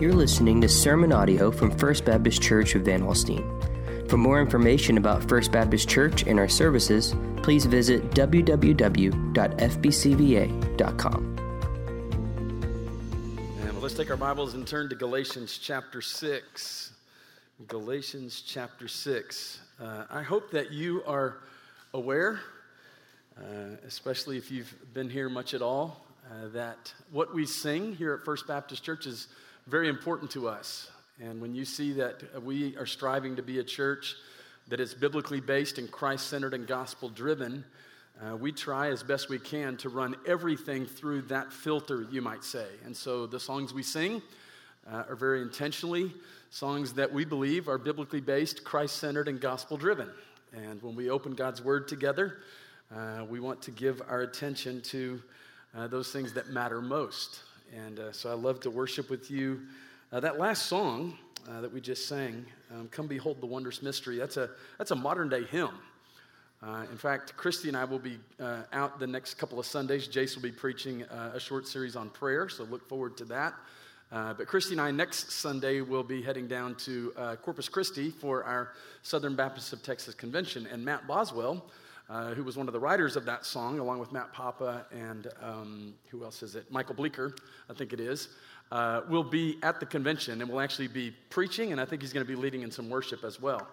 You're listening to sermon audio from First Baptist Church of Van Alstyne. For more information about First Baptist Church and our services, please visit www.fbcva.com. And let's take our Bibles and turn to Galatians chapter 6. Galatians chapter 6. Uh, I hope that you are aware, uh, especially if you've been here much at all, uh, that what we sing here at First Baptist Church is very important to us. And when you see that we are striving to be a church that is biblically based and Christ centered and gospel driven, uh, we try as best we can to run everything through that filter, you might say. And so the songs we sing uh, are very intentionally songs that we believe are biblically based, Christ centered, and gospel driven. And when we open God's word together, uh, we want to give our attention to uh, those things that matter most. And uh, so I love to worship with you. Uh, that last song uh, that we just sang, um, Come Behold the Wondrous Mystery, that's a, that's a modern day hymn. Uh, in fact, Christy and I will be uh, out the next couple of Sundays. Jace will be preaching uh, a short series on prayer, so look forward to that. but Christy and I next Sunday will be heading down to Corpus Christi for our Southern Baptists of Texas convention. And Matt Boswell, uh, who was one of the writers of that song, along with Matt Papa and um, who else is it? Michael Bleecker, I think it is, uh, will be at the convention and will actually be preaching, and I think he's going to be leading in some worship as well.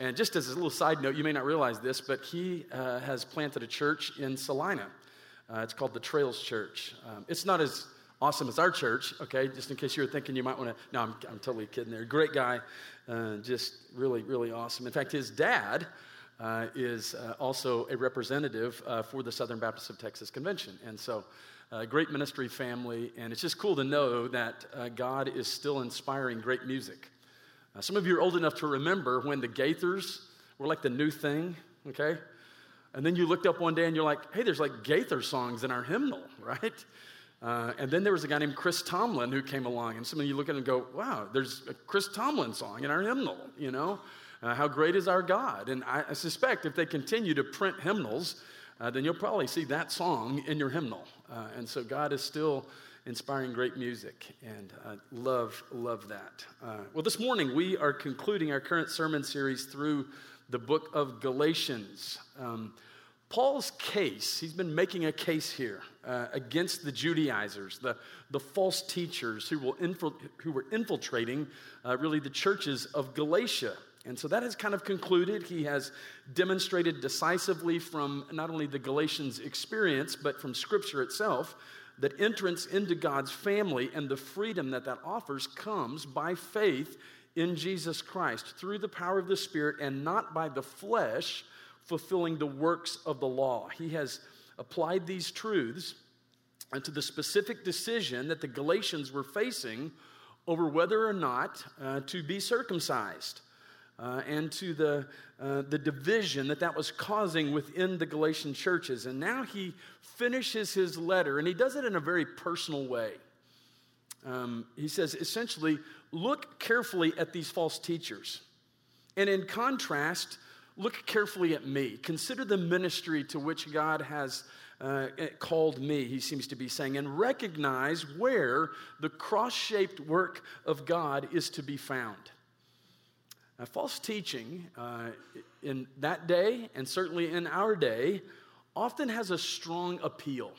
And just as a little side note, you may not realize this, but he uh, has planted a church in Celina. Uh, it's called the Trails Church. Um, it's not as awesome as our church, okay? Just in case you were thinking you might want to. No, I'm, I'm totally kidding there. Great guy, uh, just really, really awesome. In fact, his dad uh, is uh, also a representative uh, for the Southern Baptist of Texas Convention. And so, uh, great ministry family, and it's just cool to know that uh, God is still inspiring great music. Uh, some of you are old enough to remember when the Gaithers were like the new thing, okay? And then you looked up one day and you're like, hey, there's like Gaither songs in our hymnal, right? And then there was a guy named Chris Tomlin who came along, and some of you look at it and go, wow, there's a Chris Tomlin song in our hymnal, you know? Uh, how great is our God? And I, I, suspect if they continue to print hymnals, uh, then you'll probably see that song in your hymnal. Uh, and so God is still inspiring great music, and uh, love, love that. Uh, well, this morning we are concluding our current sermon series through the book of Galatians. Um, Paul's case, he's been making a case here uh, against the Judaizers, the, the false teachers who, will infil- who were infiltrating uh, really the churches of Galatia. And so that has kind of concluded. He has demonstrated decisively from not only the Galatians' experience, but from Scripture itself, that entrance into God's family and the freedom that that offers comes by faith in Jesus Christ through the power of the Spirit and not by the flesh fulfilling the works of the law. He has applied these truths to the specific decision that the Galatians were facing over whether or not uh, to be circumcised uh, and to the, uh, the division that that was causing within the Galatian churches. And now he finishes his letter, and he does it in a very personal way. Um, he says, essentially, look carefully at these false teachers. And in contrast, look carefully at me. Consider the ministry to which God has uh, called me, he seems to be saying, and recognize where the cross shaped work of God is to be found. Now, false teaching uh, in that day, and certainly in our day, often has a strong appeal.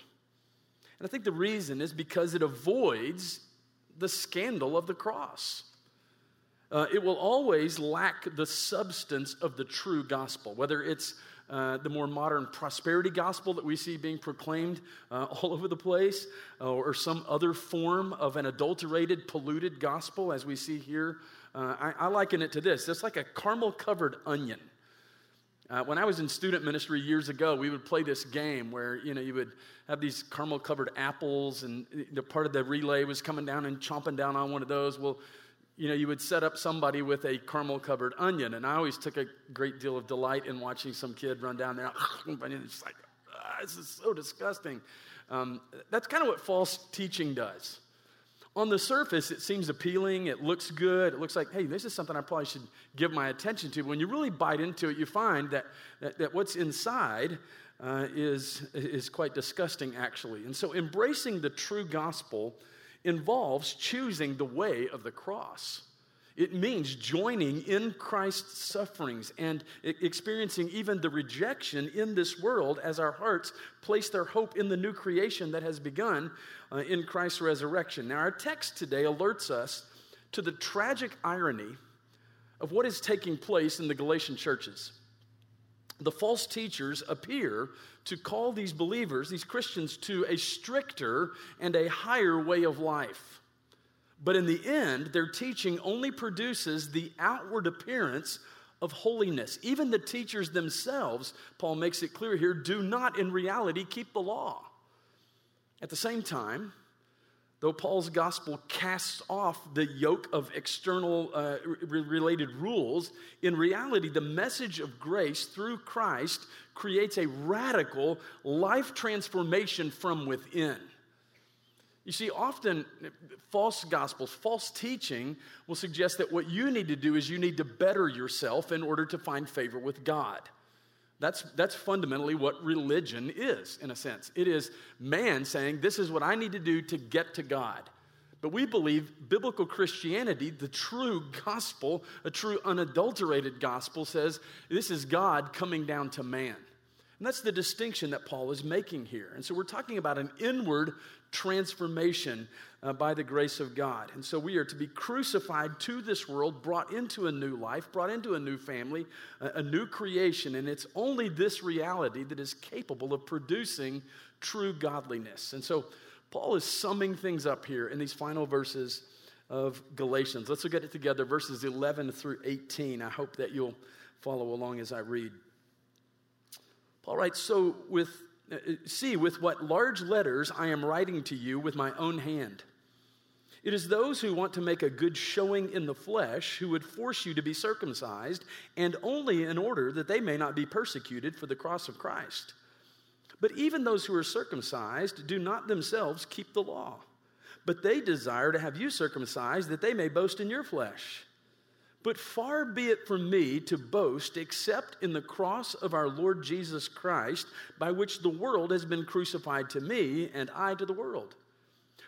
And I think the reason is because it avoids the scandal of the cross. Uh, it will always lack the substance of the true gospel, whether it's uh, the more modern prosperity gospel that we see being proclaimed uh, all over the place, uh, or some other form of an adulterated, polluted gospel, as we see here uh, I, I, liken it to this it's like a caramel covered onion. Uh, when I was in student ministry years ago, we would play this game where you know you would have these caramel covered apples, and the part of the relay was coming down and chomping down on one of those. Well, you know, you would set up somebody with a caramel covered onion, and I always took a great deal of delight in watching some kid run down there, and it's like, ah, this is so disgusting. Um, that's kind of what false teaching does on the surface, it seems appealing. It looks good. It looks like, hey, this is something I probably should give my attention to. But when you really bite into it, you find that, that, that what's inside uh, is, is quite disgusting, actually. And so, embracing the true gospel involves choosing the way of the cross. It means joining in Christ's sufferings and experiencing even the rejection in this world as our hearts place their hope in the new creation that has begun uh, in Christ's resurrection. Now, our text today alerts us to the tragic irony of what is taking place in the Galatian churches. The false teachers appear to call these believers, these Christians, to a stricter and a higher way of life. But in the end, their teaching only produces the outward appearance of holiness. Even the teachers themselves, Paul makes it clear here, do not in reality keep the law. At the same time, though Paul's gospel casts off the yoke of external uh, related rules, in reality, the message of grace through Christ creates a radical life transformation from within. You see, often false gospels, false teaching will suggest that what you need to do is you need to better yourself in order to find favor with God. That's, that's fundamentally what religion is, in a sense. It is man saying, This is what I need to do to get to God. But we believe biblical Christianity, the true gospel, a true unadulterated gospel, says this is God coming down to man. And that's the distinction that Paul is making here. And so we're talking about an inward transformation uh, by the grace of God. And so we are to be crucified to this world, brought into a new life, brought into a new family, a, a new creation. And it's only this reality that is capable of producing true godliness. And so Paul is summing things up here in these final verses of Galatians. Let's look at it together, verses 11 through 18. I hope that you'll follow along as I read. Paul writes, So with Uh, uh, see with what large letters I am writing to you with my own hand. It is those who want to make a good showing in the flesh who would force you to be circumcised, and only in order that they may not be persecuted for the cross of Christ. But even those who are circumcised do not themselves keep the law, but they desire to have you circumcised that they may boast in your flesh. But far be it from me to boast except in the cross of our Lord Jesus Christ, by which the world has been crucified to me and I to the world.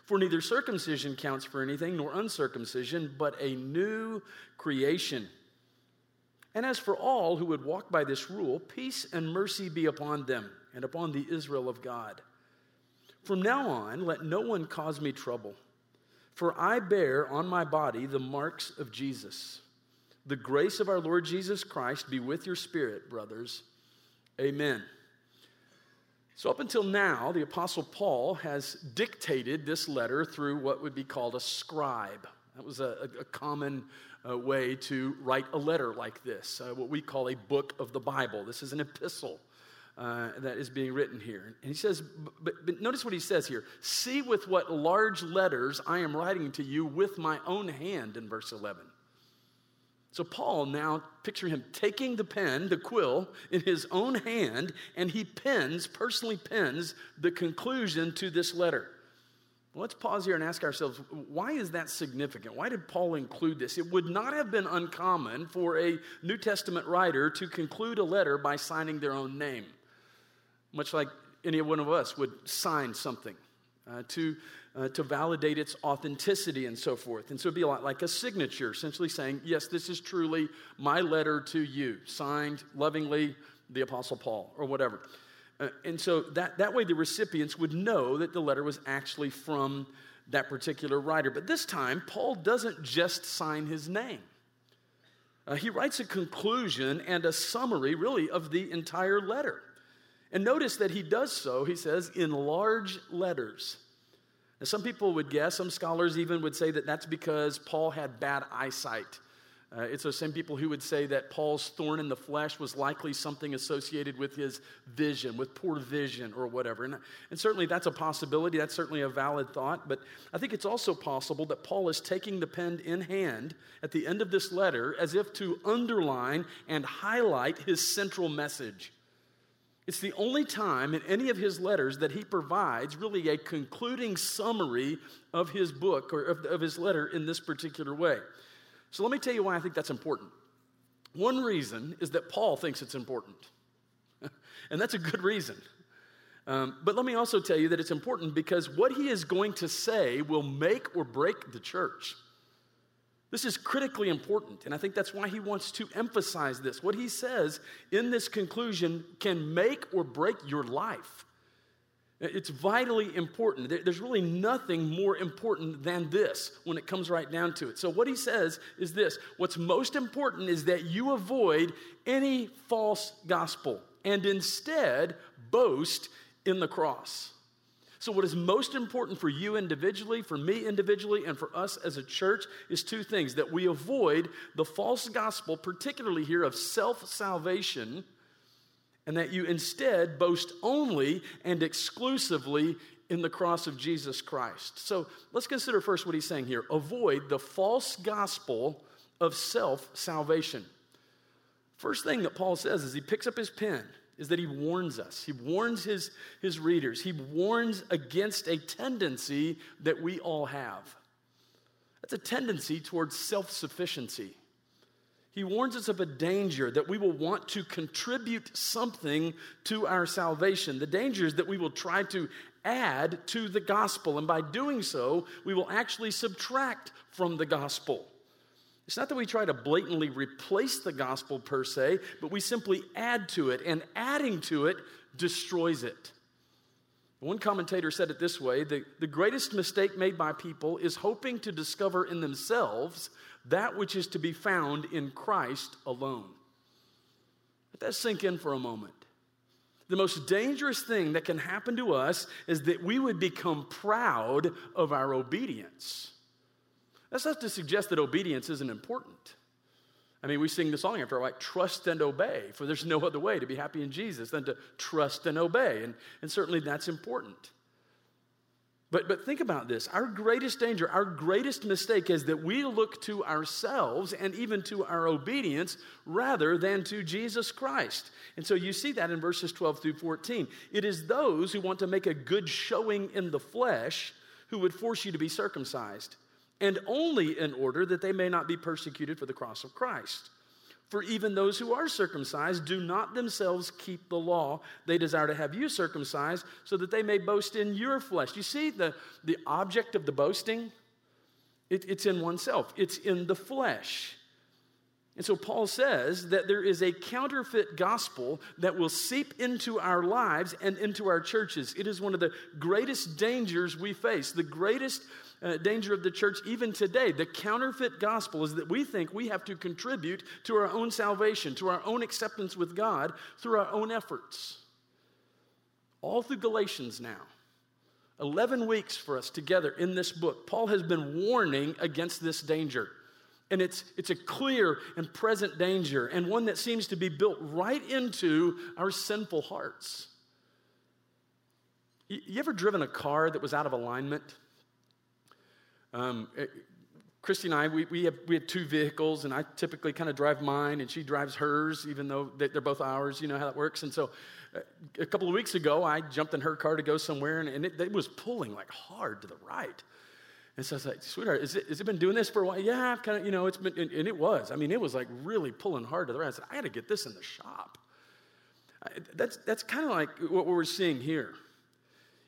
For neither circumcision counts for anything nor uncircumcision, but a new creation. And as for all who would walk by this rule, peace and mercy be upon them and upon the Israel of God. From now on, let no one cause me trouble, for I bear on my body the marks of Jesus. The grace of our Lord Jesus Christ be with your spirit, brothers. Amen. So, up until now, the Apostle Paul has dictated this letter through what would be called a scribe. That was a, a common uh, way to write a letter like this, uh, what we call a book of the Bible. This is an epistle. Uh, that is being written here. And he says, but, but notice what he says here see with what large letters I am writing to you with my own hand in verse 11. So, Paul now picture him taking the pen, the quill, in his own hand, and he pens, personally pens, the conclusion to this letter. Let's pause here and ask ourselves why is that significant? Why did Paul include this? It would not have been uncommon for a New Testament writer to conclude a letter by signing their own name, much like any one of us would sign something. Uh, to uh, to validate its authenticity and so forth. And so it'd be a lot like a signature, essentially saying, Yes, this is truly my letter to you, signed lovingly, the Apostle Paul, or whatever. Uh, and so that, that way the recipients would know that the letter was actually from that particular writer. But this time, Paul doesn't just sign his name. Uh, he writes a conclusion and a summary, really, of the entire letter. And notice that he does so, he says, in large letters. Now, some people would guess, some scholars even would say that that's because Paul had bad eyesight. Uh, it's those same people who would say that Paul's thorn in the flesh was likely something associated with his vision, with poor vision or whatever. And, and certainly that's a possibility. That's certainly a valid thought. But I think it's also possible that Paul is taking the pen in hand at the end of this letter as if to underline and highlight his central message. It's the only time in any of his letters that he provides really a concluding summary of his book or of, of his letter in this particular way. So let me tell you why I think that's important. One reason is that Paul thinks it's important, and that's a good reason. Um, but let me also tell you that it's important because what he is going to say will make or break the church. This is critically important, and I think that's why he wants to emphasize this. What he says in this conclusion can make or break your life. It's vitally important. There's really nothing more important than this when it comes right down to it. So, what he says is this what's most important is that you avoid any false gospel and instead boast in the cross. So, what is most important for you individually, for me individually, and for us as a church is two things that we avoid the false gospel, particularly here of self salvation, and that you instead boast only and exclusively in the cross of Jesus Christ. So, let's consider first what he's saying here avoid the false gospel of self salvation. First thing that Paul says is he picks up his pen is that he warns us. He warns his, his readers. He warns against a tendency that we all have. That's a tendency towards self sufficiency. He warns us of a danger that we will want to contribute something to our salvation. The danger is that we will try to add to the gospel, and by doing so, we will actually subtract from the gospel. It's not that we try to blatantly replace the gospel per se, but we simply add to it, and adding to it destroys it. One commentator said it this way the, the greatest mistake made by people is hoping to discover in themselves that which is to be found in Christ alone. Let that sink in for a moment. The most dangerous thing that can happen to us is that we would become proud of our obedience. That's not to suggest that obedience isn't important. I mean, we sing the song after like trust and obey, for there's no other way to be happy in Jesus than to trust and obey. And, and certainly that's important. But, but think about this our greatest danger, our greatest mistake is that we look to ourselves and even to our obedience rather than to Jesus Christ. And so you see that in verses 12 through 14. It is those who want to make a good showing in the flesh who would force you to be circumcised and only in order that they may not be persecuted for the cross of Christ. For even those who are circumcised do not themselves keep the law. They desire to have you circumcised so that they may boast in your flesh. You see the, the object of the boasting? It, it's in oneself, it's in the flesh. And so Paul says that there is a counterfeit gospel that will seep into our lives and into our churches. It is one of the greatest dangers we face, the greatest uh, danger of the church even today. The counterfeit gospel is that we think we have to contribute to our own salvation, to our own acceptance with God through our own efforts. All through Galatians now. 11 weeks for us together in this book. Paul has been warning against this danger. And it's, it's a clear and present danger, and one that seems to be built right into our sinful hearts. You ever driven a car that was out of alignment? Um, it, eh, Christy and I, we, we, have, we have two vehicles, and I typically kind of drive mine, and she drives hers, even though they're both ours. You know how that works. And so uh, a couple of weeks ago, I jumped in her car to go somewhere, and, and it, it, was pulling like hard to the right. And so I was like, sweetheart, is it, has it been doing this for a while? Yeah, kind of, you know, it's been, and, and, it was. I mean, it was like really pulling hard to the right. I said, I got to get this in the shop. I, that's, that's kind of like what we're seeing here.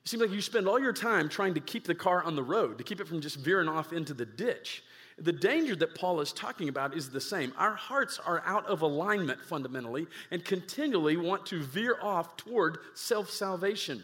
It seems like you spend all your time trying to keep the car on the road, to keep it from just veering off into the ditch. The danger that Paul is talking about is the same. Our hearts are out of alignment fundamentally and continually want to veer off toward self salvation,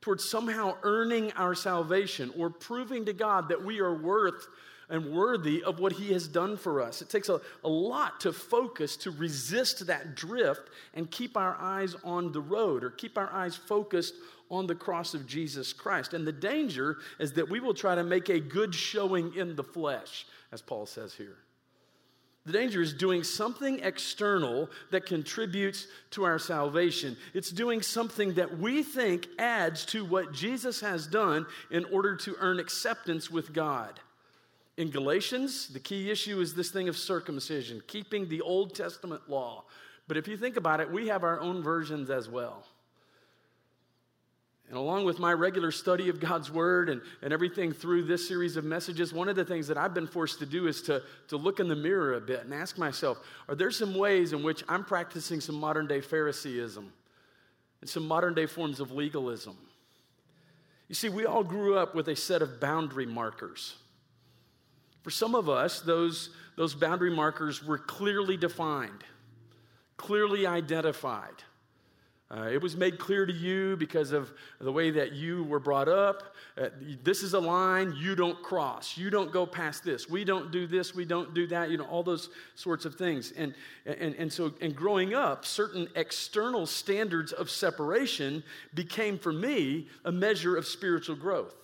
toward somehow earning our salvation or proving to God that we are worth and worthy of what he has done for us. It takes a, a lot to focus to resist that drift and keep our eyes on the road or keep our eyes focused on the cross of Jesus Christ. And the danger is that we will try to make a good showing in the flesh, as Paul says here. The danger is doing something external that contributes to our salvation. It's doing something that we think adds to what Jesus has done in order to earn acceptance with God. In Galatians, the key issue is this thing of circumcision, keeping the Old Testament law. But if you think about it, we have our own versions as well. And along with my regular study of God's Word and, and everything through this series of messages, one of the things that I've been forced to do is to, to look in the mirror a bit and ask myself are there some ways in which I'm practicing some modern day Phariseeism? and some modern day forms of legalism. You see, we all grew up with a set of boundary markers. For some of us, those, those boundary markers were clearly defined, clearly identified. Uh, it was made clear to you because of the way that you were brought up. Uh, this is a line you don't cross. You don't go past this. We don't do this. We don't do that. You know, all those sorts of things. And, and, and so, and growing up, certain external standards of separation became for me a measure of spiritual growth.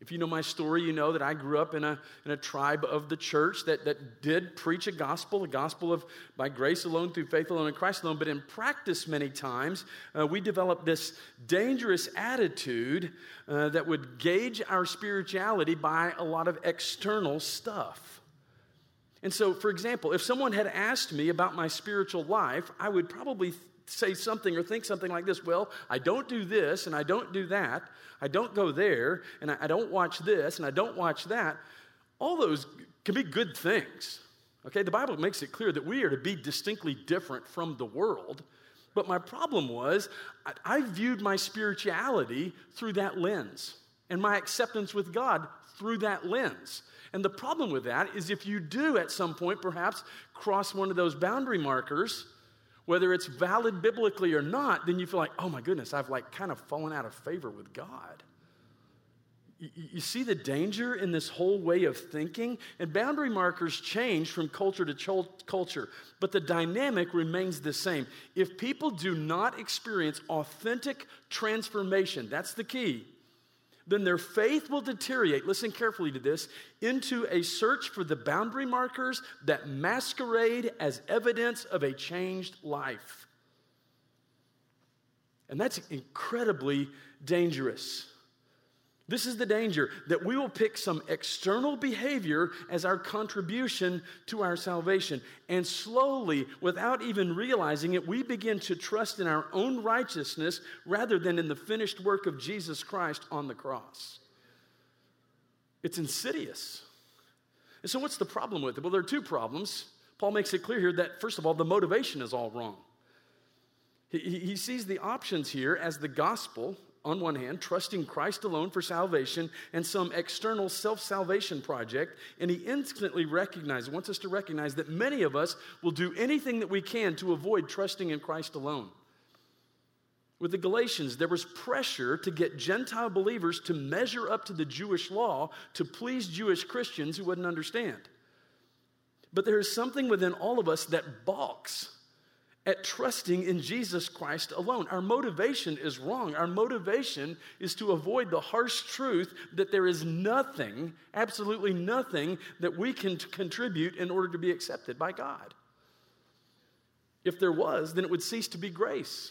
If you know my story, you know that I grew up in a, in a tribe of the church that, that did preach a gospel, a gospel of by grace alone, through faith alone, in Christ alone. But in practice, many times, uh, we developed this dangerous attitude uh, that would gauge our spirituality by a lot of external stuff. And so, for example, if someone had asked me about my spiritual life, I would probably say something or think something like this Well, I don't do this and I don't do that. I don't go there and I, don't watch this and I don't watch that. All those can be good things. Okay, the Bible makes it clear that we are to be distinctly different from the world. But my problem was, I, viewed my spirituality through that lens and my acceptance with God through that lens. And the problem with that is if you do at some point perhaps cross one of those boundary markers, whether it's valid biblically or not, then you feel like, oh my goodness, I've like kind of fallen out of favor with God. You, see the danger in this whole way of thinking? And boundary markers change from culture to culture, but the dynamic remains the same. If people do not experience authentic transformation, that's the key then their faith will deteriorate, listen carefully to this, into a search for the boundary markers that masquerade as evidence of a changed life. And that's incredibly dangerous. This is the danger that we will pick some external behavior as our contribution to our salvation. And slowly, without even realizing it, we begin to trust in our own righteousness rather than in the finished work of Jesus Christ on the cross. It's insidious. And so, what's the problem with it? Well, there are two problems. Paul makes it clear here that, first of all, the motivation is all wrong. He, sees the options here as the gospel on one hand, trusting Christ alone for salvation and some external self salvation project. And he instantly recognizes, wants us to recognize that many of us will do anything that we can to avoid trusting in Christ alone. With the Galatians, there was pressure to get Gentile believers to measure up to the Jewish law to please Jewish Christians who wouldn't understand. But there is something within all of us that balks at trusting in Jesus Christ alone. Our motivation is wrong. Our motivation is to avoid the harsh truth that there is nothing, absolutely nothing, that we can contribute in order to be accepted by God. If there was, then it would cease to be grace.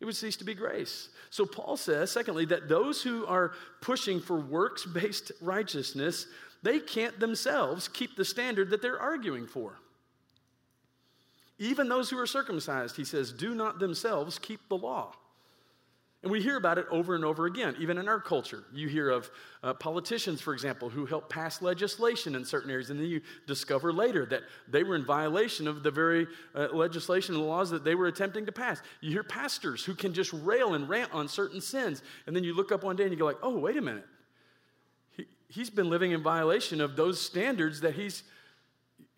It would cease to be grace. So, Paul says, secondly, that those who are pushing for works based righteousness, they can't themselves keep the standard that they're arguing for. Even those who are circumcised, he says, do not themselves keep the law. And we hear about it over and over again, even in our culture. You hear of uh, politicians, for example, who help pass legislation in certain areas, and then you discover later that they were in violation of the very uh, legislation and laws that they were attempting to pass. You hear pastors who can just rail and rant on certain sins, and then you look up one day and you go like, "Oh, wait a minute, he, he's been living in violation of those standards that he's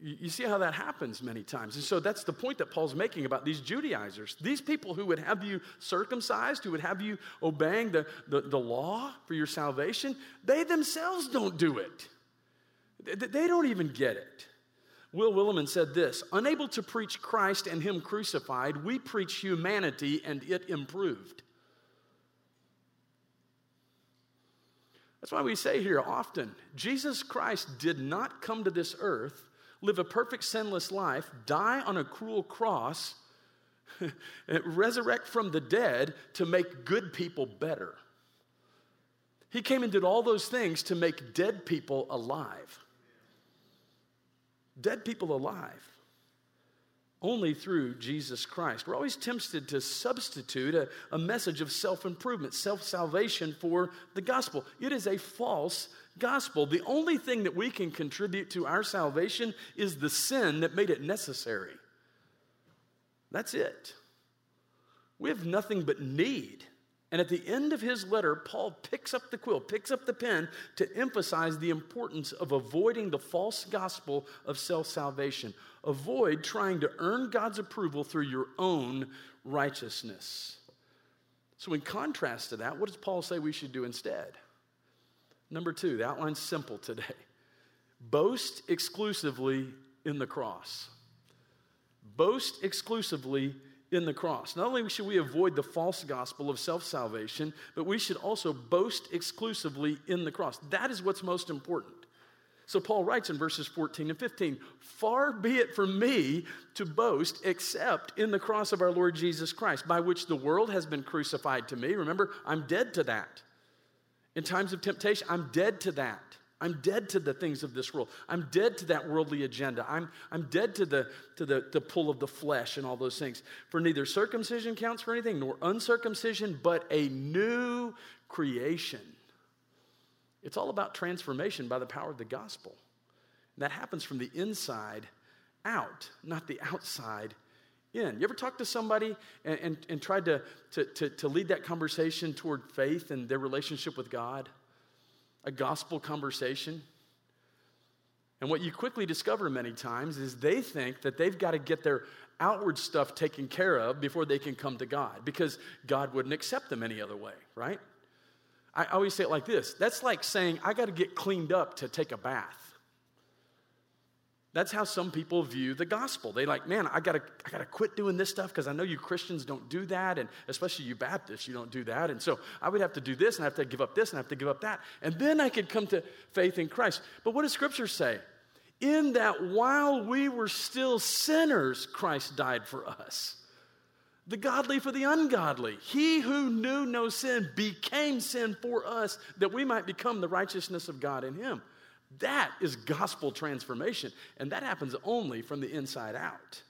you see how that happens many times. And so that's the point that Paul's making about these Judaizers. These people who would have you circumcised, who would have you obeying the, the, the law for your salvation, they themselves don't do it. They don't even get it. Will Willimon said this Unable to preach Christ and Him crucified, we preach humanity and it improved. That's why we say here often Jesus Christ did not come to this earth live a perfect sinless life, die on a cruel cross, resurrect from the dead to make good people better. He came and did all those things to make dead people alive. Dead people alive only through Jesus Christ. We're always tempted to substitute a, a message of self improvement, self salvation for the gospel. It is a false gospel. The only thing that we can contribute to our salvation is the sin that made it necessary. That's it. we have nothing but need. And at the end of his letter, Paul picks up the quill, picks up the pen to emphasize the importance of avoiding the false gospel of self salvation. Avoid trying to earn God's approval through your own righteousness. So, in contrast to that, what does Paul say we should do instead? Number two, the outline's simple today boast exclusively in the cross. Boast exclusively in the cross. Not only should we avoid the false gospel of self salvation, but we should also boast exclusively in the cross. That is what's most important. So Paul writes in verses 14 and 15 Far be it from me to boast except in the cross of our Lord Jesus Christ, by which the world has been crucified to me. Remember, I'm dead to that. In times of temptation, I'm dead to that. I'm dead to the things of this world. I'm dead to that worldly agenda. I'm, I'm dead to, the, to the, the pull of the flesh and all those things. For neither circumcision counts for anything, nor uncircumcision, but a new creation. It's all about transformation by the power of the gospel. And that happens from the inside out, not the outside in. You ever talk to somebody and, and, and tried to, to, to, to lead that conversation toward faith and their relationship with God? A gospel conversation? And what you quickly discover many times is they think that they've got to get their outward stuff taken care of before they can come to God because God wouldn't accept them any other way, right? I always say it like this that's like saying, I got to get cleaned up to take a bath. That's how some people view the gospel. They like, man, I gotta, I gotta quit doing this stuff because I know you Christians don't do that, and especially you Baptists, you don't do that. And so I would have to do this, and I have to give up this, and I have to give up that, and then I could come to faith in Christ. But what does Scripture say? In that while we were still sinners, Christ died for us the godly for the ungodly. He who knew no sin became sin for us that we might become the righteousness of God in him. That is gospel transformation, and that happens only from the inside out.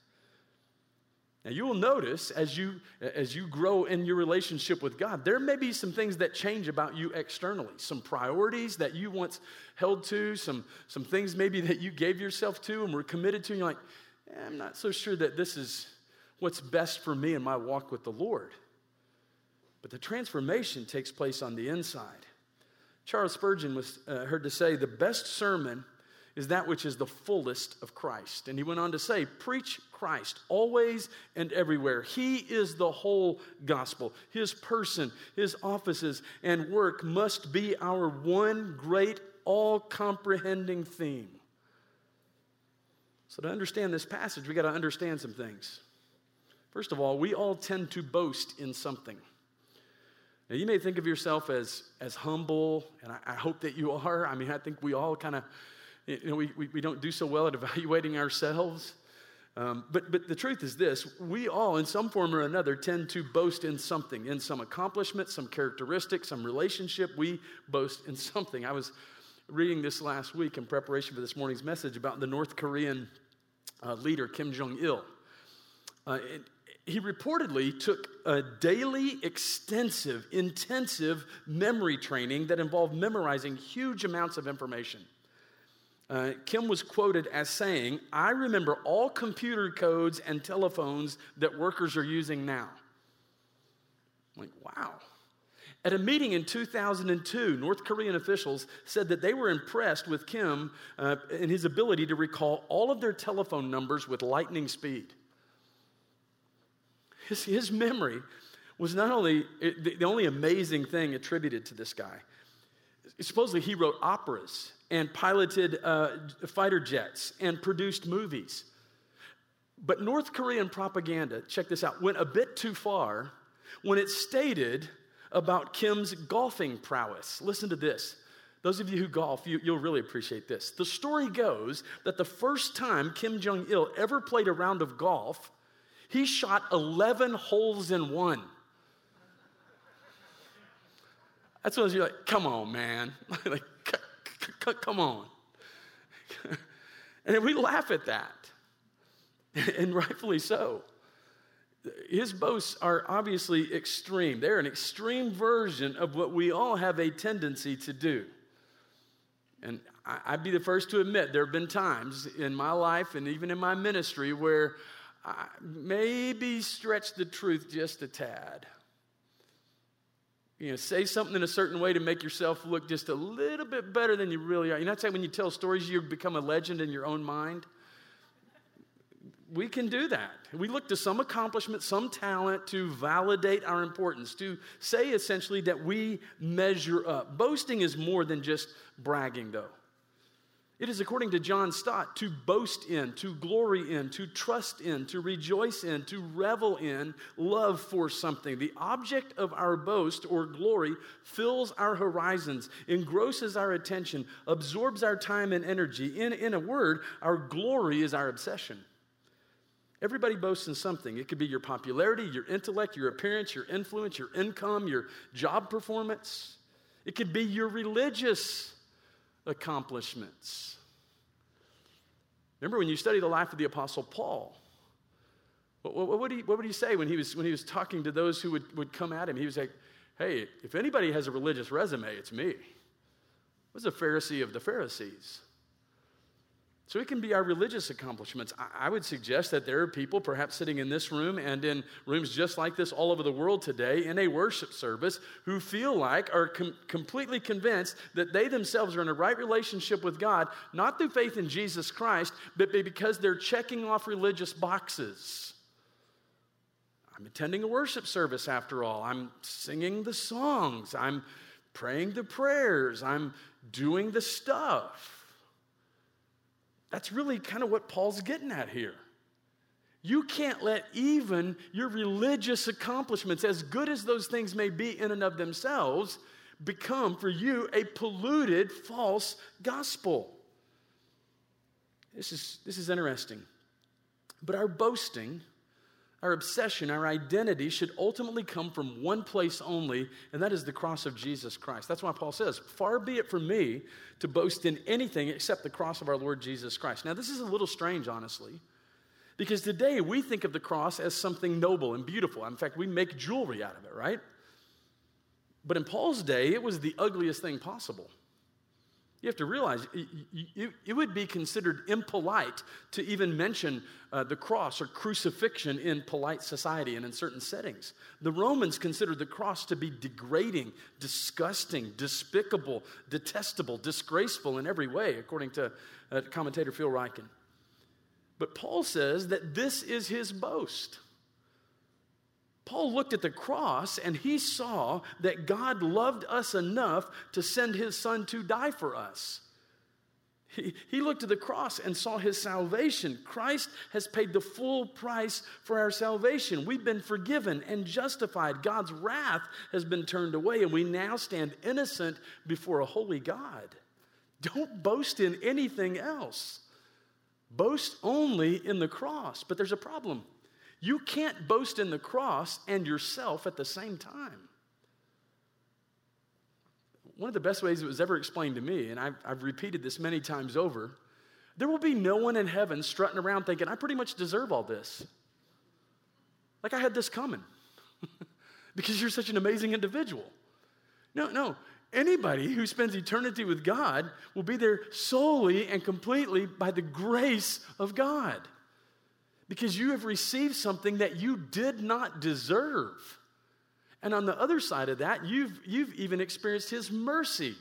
Now you will notice as you as you grow in your relationship with God, there may be some things that change about you externally, some priorities that you once held to, some some things maybe that you gave yourself to and were committed to, and you're like, eh, I'm not so sure that this is what's best for me in my walk with the Lord. But the transformation takes place on the inside. Charles Spurgeon was uh, heard to say, The best sermon is that which is the fullest of Christ. And he went on to say, Preach Christ always and everywhere. He is the whole gospel. His person, his offices, and work must be our one great, all comprehending theme. So, to understand this passage, we got to understand some things. First of all, we all tend to boast in something. Now, you may think of yourself as, as humble, and I, I hope that you are. I mean, I think we all kind of, you know, we, we, we, don't do so well at evaluating ourselves. Um, but, but the truth is this we all, in some form or another, tend to boast in something, in some accomplishment, some characteristic, some relationship. We boast in something. I was reading this last week in preparation for this morning's message about the North Korean uh, leader, Kim Jong il. Uh, he reportedly took a daily, extensive, intensive memory training that involved memorizing huge amounts of information. Uh, Kim was quoted as saying, I remember all computer codes and telephones that workers are using now. I'm like, wow. At a meeting in 2002, North Korean officials said that they were impressed with Kim uh, and his ability to recall all of their telephone numbers with lightning speed. His, his memory was not only the, the only amazing thing attributed to this guy. Supposedly, he wrote operas and piloted uh, fighter jets and produced movies. But North Korean propaganda, check this out, went a bit too far when it stated about Kim's golfing prowess. Listen to this. Those of you who golf, you, will really appreciate this. The story goes that the first time Kim Jong il ever played a round of golf, he shot 11 holes in one. That's when you're like, come on, man. like, c- c- come on. and we laugh at that, and rightfully so. His boasts are obviously extreme. They're an extreme version of what we all have a tendency to do. And I'd be the first to admit there have been times in my life and even in my ministry where maybe stretch the truth just a tad. You know, say something in a certain way to make yourself look just a little bit better than you really are. You know, that's like when you tell stories, you become a legend in your own mind. We can do that. We look to some accomplishment, some talent to validate our importance, to say essentially that we measure up. Boasting is more than just bragging, though. It is, according to John Stott, to boast in, to glory in, to trust in, to rejoice in, to revel in love for something. The object of our boast or glory fills our horizons, engrosses our attention, absorbs our time and energy. In, in a word, our glory is our obsession. Everybody boasts in something. It could be your popularity, your intellect, your appearance, your influence, your income, your job performance. It could be your religious accomplishments. Remember when you study the life of the Apostle Paul? What, what, what, would, he, what would he say when he was, when he was talking to those who would, would come at him? He was like, hey, if anybody has a religious resume, it's me. I was a Pharisee of the Pharisees. So it can be our religious accomplishments. I would suggest that there are people, perhaps sitting in this room and in rooms just like this all over the world today, in a worship service, who feel like, are com- completely convinced that they themselves are in a right relationship with God, not through faith in Jesus Christ, but because they're checking off religious boxes. I'm attending a worship service after all. I'm singing the songs. I'm praying the prayers. I'm doing the stuff. That's really kind of what Paul's getting at here. You can't let even your religious accomplishments, as good as those things may be in and of themselves, become for you a polluted, false gospel. This is, this is interesting. But our boasting our obsession, our identity should ultimately come from one place only, and that is the cross of Jesus Christ. That's why Paul says, Far be it from me to boast in anything except the cross of our Lord Jesus Christ. Now, this is a little strange, honestly, because today we think of the cross as something noble and beautiful. In fact, we make jewelry out of it, right? But in Paul's day, it was the ugliest thing possible. You have to realize it would be considered impolite to even mention uh, the cross or crucifixion in polite society and in certain settings. The Romans considered the cross to be degrading, disgusting, despicable, detestable, disgraceful in every way, according to uh, commentator Phil Ryken. But Paul says that this is his boast. Paul looked at the cross and he saw that God loved us enough to send his son to die for us. He, he looked at the cross and saw his salvation. Christ has paid the full price for our salvation. We've been forgiven and justified. God's wrath has been turned away, and we now stand innocent before a holy God. Don't boast in anything else. Boast only in the cross. But there's a problem. You can't boast in the cross and yourself at the same time. One of the best ways it was ever explained to me, and I've, I've repeated this many times over, there will be no one in heaven strutting around thinking, I pretty much deserve all this. Like I had this coming because you're such an amazing individual. No, no. Anybody who spends eternity with God will be there solely and completely by the grace of God because you have received something that you did not deserve. And on the other side of that, you've, you've even experienced His mercy,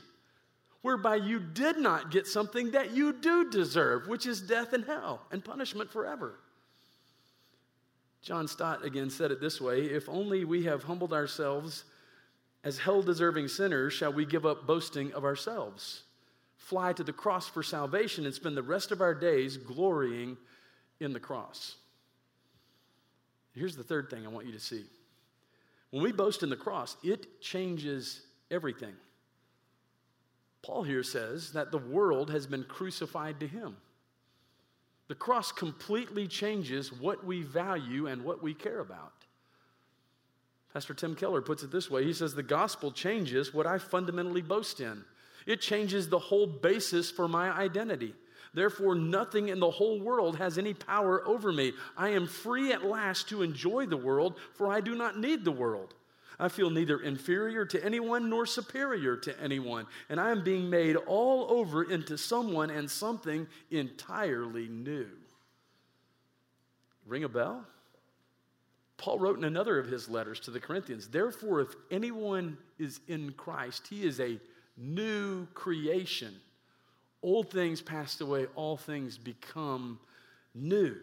whereby you did not get something that you do deserve, which is death and hell and punishment forever. John Stott again said it this way If only we have humbled ourselves as hell deserving sinners, shall we give up boasting of ourselves, fly to the cross for salvation, and spend the rest of our days glorying in the cross. Here's the third thing I want you to see. When we boast in the cross, it changes everything. Paul here says that the world has been crucified to him. The cross completely changes what we value and what we care about. Pastor Tim Keller puts it this way he says, The gospel changes what I fundamentally boast in, it changes the whole basis for my identity. Therefore, nothing in the whole world has any power over me. I am free at last to enjoy the world, for I do not need the world. I feel neither inferior to anyone nor superior to anyone, and I am being made all over into someone and something entirely new. Ring a bell? Paul wrote in another of his letters to the Corinthians, Therefore, if anyone is in Christ, he is a new creation. Old things passed away, all things become new.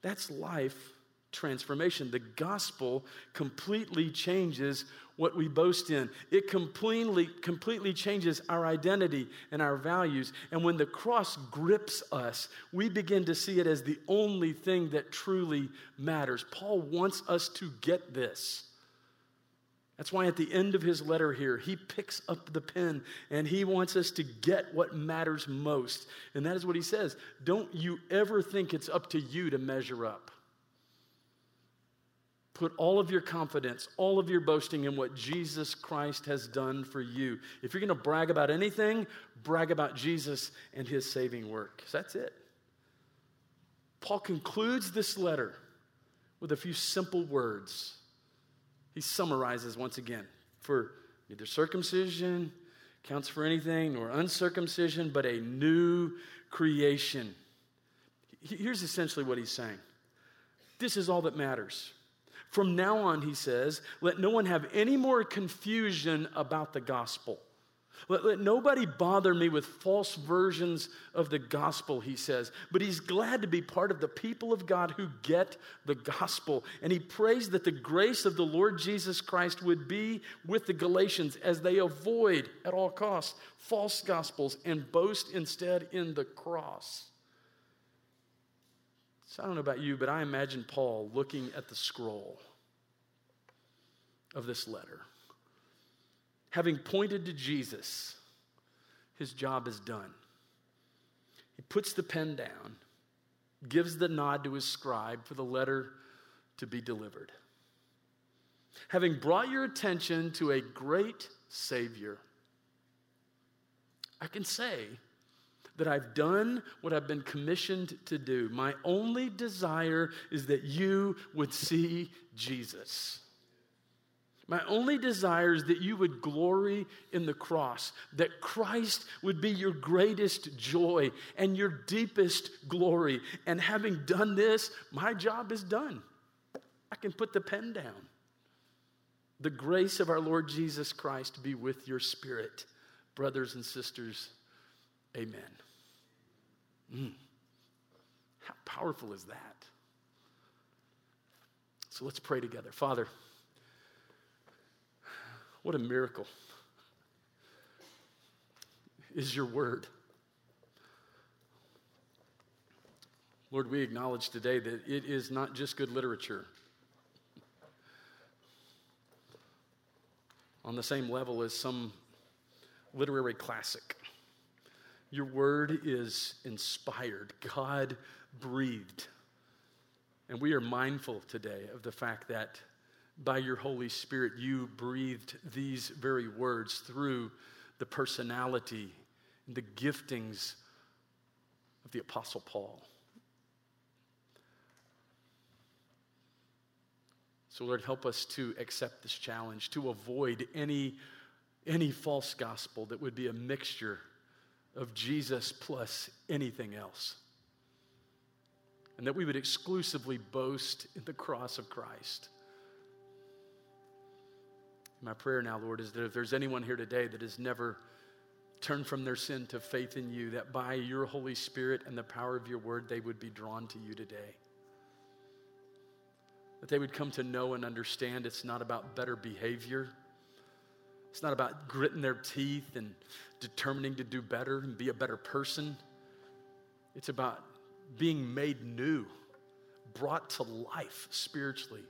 That's life transformation. The gospel completely changes what we boast in. It completely, completely changes our identity and our values. And when the cross grips us, we begin to see it as the only thing that truly matters. Paul wants us to get this. That's why at the end of his letter here, he picks up the pen and he wants us to get what matters most. And that is what he says Don't you ever think it's up to you to measure up. Put all of your confidence, all of your boasting in what Jesus Christ has done for you. If you're going to brag about anything, brag about Jesus and his saving work. That's it. Paul concludes this letter with a few simple words. He summarizes once again for neither circumcision counts for anything nor uncircumcision, but a new creation. Here's essentially what he's saying this is all that matters. From now on, he says, let no one have any more confusion about the gospel. Let, let, nobody bother me with false versions of the gospel, he says. But he's glad to be part of the people of God who get the gospel. And he prays that the grace of the Lord Jesus Christ would be with the Galatians as they avoid at all costs false gospels and boast instead in the cross. So I don't know about you, but I imagine Paul looking at the scroll of this letter. Having pointed to Jesus, his job is done. He puts the pen down, gives the nod to his scribe for the letter to be delivered. Having brought your attention to a great Savior, I can say, that I've done what I've been commissioned to do. My only desire is that you would see Jesus. My only desire is that you would glory in the cross, that Christ would be your greatest joy and your deepest glory. And having done this, my job is done. I can put the pen down. The grace of our Lord Jesus Christ be with your spirit, brothers and sisters. Amen. Mm. How powerful is that? So let's pray together. Father, what a miracle is your word. Lord, we acknowledge today that it is not just good literature. On the same level as some literary classic. Your word is inspired, God breathed. And we are mindful today of the fact that by your Holy Spirit, you breathed these very words through the personality and the giftings of the Apostle Paul. So, Lord, help us to accept this challenge, to avoid any, any false gospel that would be a mixture of Jesus plus anything else. And that we would exclusively boast in the cross of Christ. My prayer now, Lord, is that if there's anyone here today that has never turned from their sin to faith in you, that by your Holy Spirit and the power of your word, they would be drawn to you today. That they would come to know and understand it's not about better behavior it's not about gritting their teeth and determining to do better and be a better person. It's about being made new, brought to life spiritually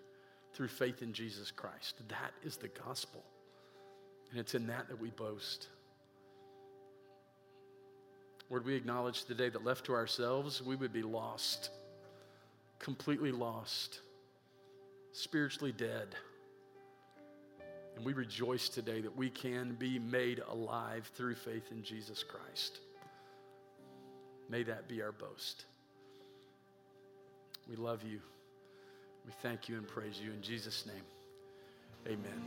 through faith in Jesus Christ. That is the gospel. And it's in that that we boast. Lord, we acknowledge today that left to ourselves, we would be lost, completely lost, spiritually dead. And we rejoice today that we can be made alive through faith in Jesus Christ. May that be our boast. We love you. We thank you and praise you in Jesus' name. Amen.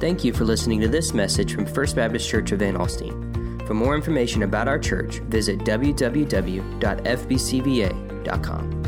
Thank you for listening to this message from First Baptist Church of Van Alstyne. For more information about our church, visit www.fbcva.com.